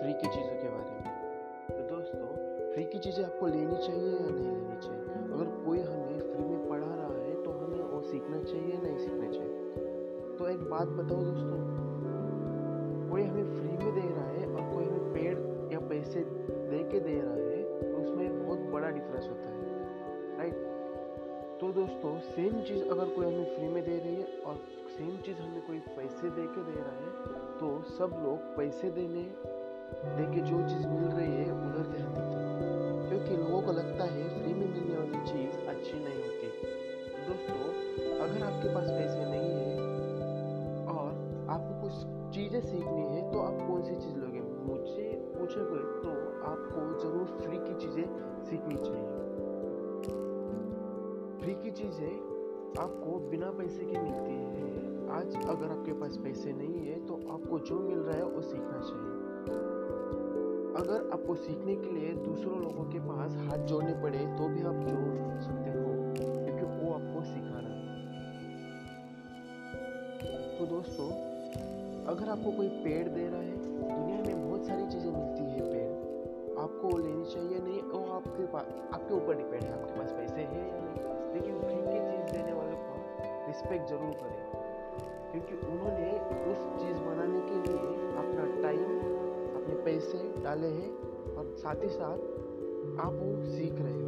Free की चीज़ों के बारे में। तो दोस्तों, फ्री की चीज़ें आपको लेनी चाहिए या नहीं लेनी चाहिए? अगर कोई हमें फ्री में पढ़ा रहा है तो हमें वो सीखना चाहिए या नहीं सीखना चाहिए? तो एक बात बताओ दोस्तों, कोई हमें फ्री में दे रहा है और कोई हमें पेड़ या पैसे दे के दे रहा है तो उसमें बहुत बड़ा डिफरेंस होता है राइट तो दोस्तों सेम चीज़ अगर कोई हमें फ्री में दे रही है और सेम चीज़ हमें कोई पैसे दे के दे रहा है तो सब लोग पैसे देने के जो चीज़ मिल रही है, उधर ध्यान देते क्योंकि लोगों को लगता है फ्री में मिलने वाली चीज़ अच्छी नहीं होती। दोस्तों, अगर आपके पास पैसे नहीं है और आपको कुछ चीज़ें सीखनी है तो आप कौन सी चीज़ लोगे? मुझे पूछोगे तो आपको ज़रूर फ्री की चीज़ें सीखनी चाहिए। फ्री की चीज़ें आपको बिना पैसे के मिलती है। आज अगर आपके पास पैसे नहीं है तो आपको जो मिल रहा है, वो सीखना चाहिए। अगर आपको सीखने के लिए दूसरों लोगों के पास हाथ जोड़ने पड़े तो भी आप जोड़ सकते हो, क्योंकि वो आपको सिखा रहा है। तो दोस्तों, अगर आपको कोई पेड़ दे रहा है, दुनिया में बहुत सारी चीज़ें मिलती है पेड़। आपको लेनी चाहिए नहीं, वो आपके पास आपके ऊपर डिपेंड है, आपके पास पैसे हैं या नहीं। लेकिन फ्री की चीज़ देने वालों को रिस्पेक्ट ज़रूर करें, क्योंकि उन्होंने उस चीज़ बनाने के लिए पैसे डाले हैं और साथ ही साथ आप वो सीख रहे हो।